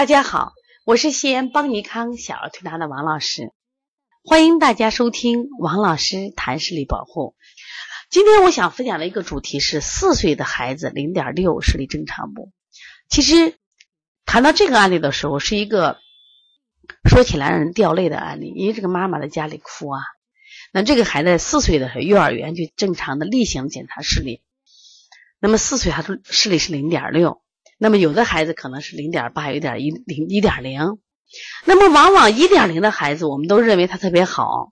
大家好，我是西安邦尼康小儿推拿的王老师，欢迎大家收听王老师谈视力保护。今天我想分享的一个主题是四岁的孩子零点六视力正常不？其实谈到这个案例的时候，是一个说起来让人掉泪的案例，因为这个妈妈在家里哭啊。那这个孩子四岁的时候，幼儿园就正常的例行检查视力，那么四岁他说视力是零点六。那么有的孩子可能是零点八，有点一零一点零。那么往往一点零的孩子，我们都认为他特别好。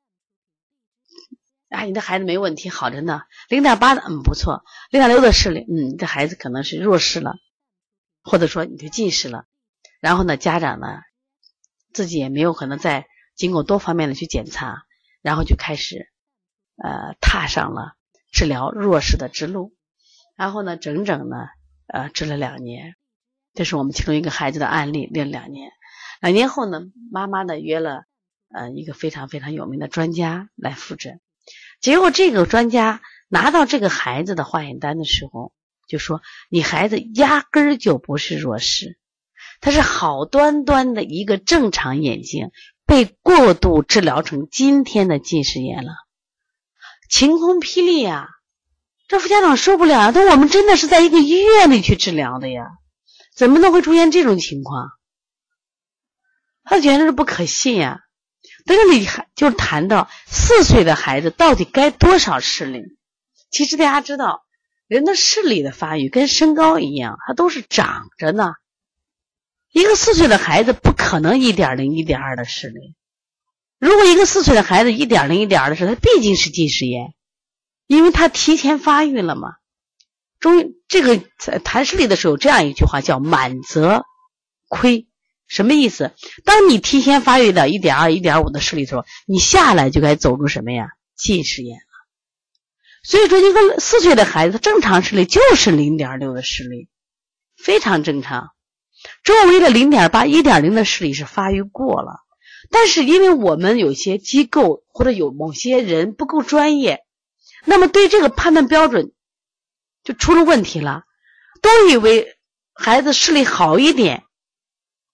哎，你的孩子没问题，好着呢。零点八的，嗯，不错。零点六的视力，嗯，这孩子可能是弱视了，或者说你就近视了。然后呢，家长呢自己也没有可能再经过多方面的去检查，然后就开始呃踏上了治疗弱视的之路。然后呢，整整呢呃治了两年。这是我们其中一个孩子的案例，练了两年，两年后呢，妈妈呢约了呃一个非常非常有名的专家来复诊，结果这个专家拿到这个孩子的化验单的时候，就说你孩子压根儿就不是弱视，他是好端端的一个正常眼睛被过度治疗成今天的近视眼了，晴空霹雳呀！这副家长受不了啊，他我们真的是在一个医院里去治疗的呀。怎么能会出现这种情况？他简直是不可信呀！但是你还就是谈到四岁的孩子到底该多少视力？其实大家知道，人的视力的发育跟身高一样，它都是长着呢。一个四岁的孩子不可能一点零、一点二的视力。如果一个四岁的孩子一点零、一点二的视力，他毕竟是近视眼，因为他提前发育了嘛。中这个在谈视力的时候，这样一句话叫“满则亏”，什么意思？当你提前发育到一点二、一点五的视力的时候，你下来就该走入什么呀？近视眼了。所以说，一个四岁的孩子正常视力就是零点六的视力，非常正常。周围的零点八、一点零的视力是发育过了，但是因为我们有些机构或者有某些人不够专业，那么对这个判断标准。就出了问题了，都以为孩子视力好一点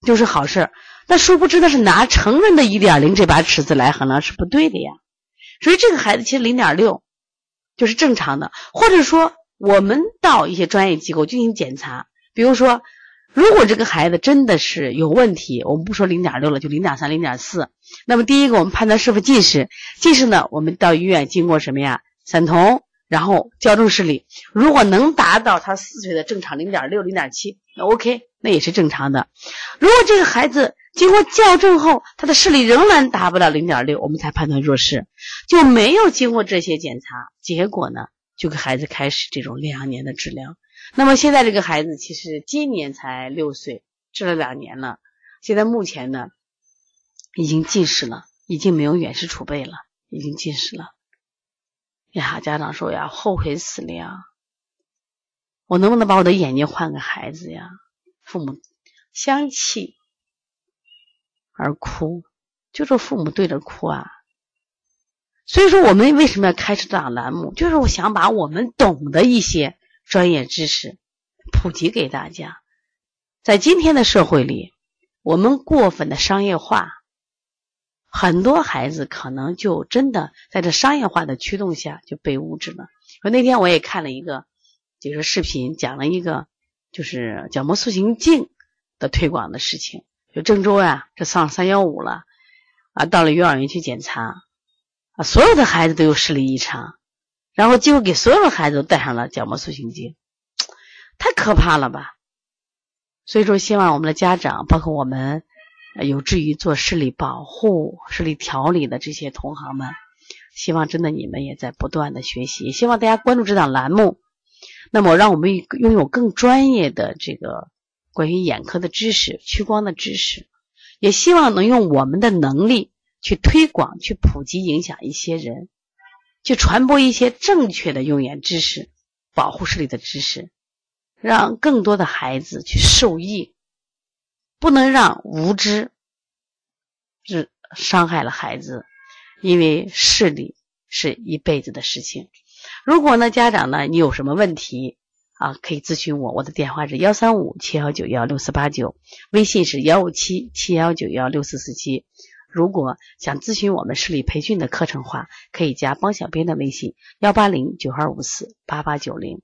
就是好事那殊不知那是拿成人的一点零这把尺子来衡量是不对的呀。所以这个孩子其实零点六就是正常的，或者说我们到一些专业机构进行检查，比如说如果这个孩子真的是有问题，我们不说零点六了，就零点三、零点四，那么第一个我们判断是否近视，近视呢，我们到医院经过什么呀？散瞳。然后矫正视力，如果能达到他四岁的正常零点六、零点七，那 OK，那也是正常的。如果这个孩子经过矫正后，他的视力仍然达不到零点六，我们才判断弱视，就没有经过这些检查，结果呢，就给孩子开始这种两年的治疗。那么现在这个孩子其实今年才六岁，治了两年了，现在目前呢，已经近视了，已经没有远视储备了，已经近视了。呀，家长说呀，后悔死了呀！我能不能把我的眼睛换个孩子呀？父母相气而哭，就是父母对着哭啊。所以说，我们为什么要开设这档栏目？就是我想把我们懂的一些专业知识普及给大家。在今天的社会里，我们过分的商业化。很多孩子可能就真的在这商业化的驱动下就被物质了。说那天我也看了一个，就是视频，讲了一个就是角膜塑形镜的推广的事情。就郑州呀，这上三幺五了啊，到了幼儿园去检查啊，所有的孩子都有视力异常，然后几乎给所有的孩子都戴上了角膜塑形镜，太可怕了吧！所以说，希望我们的家长，包括我们。有志于做视力保护、视力调理的这些同行们，希望真的你们也在不断的学习，希望大家关注这档栏目。那么，让我们拥有更专业的这个关于眼科的知识、屈光的知识，也希望能用我们的能力去推广、去普及、影响一些人，去传播一些正确的用眼知识、保护视力的知识，让更多的孩子去受益。不能让无知是伤害了孩子，因为视力是一辈子的事情。如果呢，家长呢，你有什么问题啊，可以咨询我，我的电话是幺三五七幺九幺六四八九，微信是幺五七七幺九幺六四四七。如果想咨询我们视力培训的课程话，可以加帮小编的微信幺八零九二五四八八九零。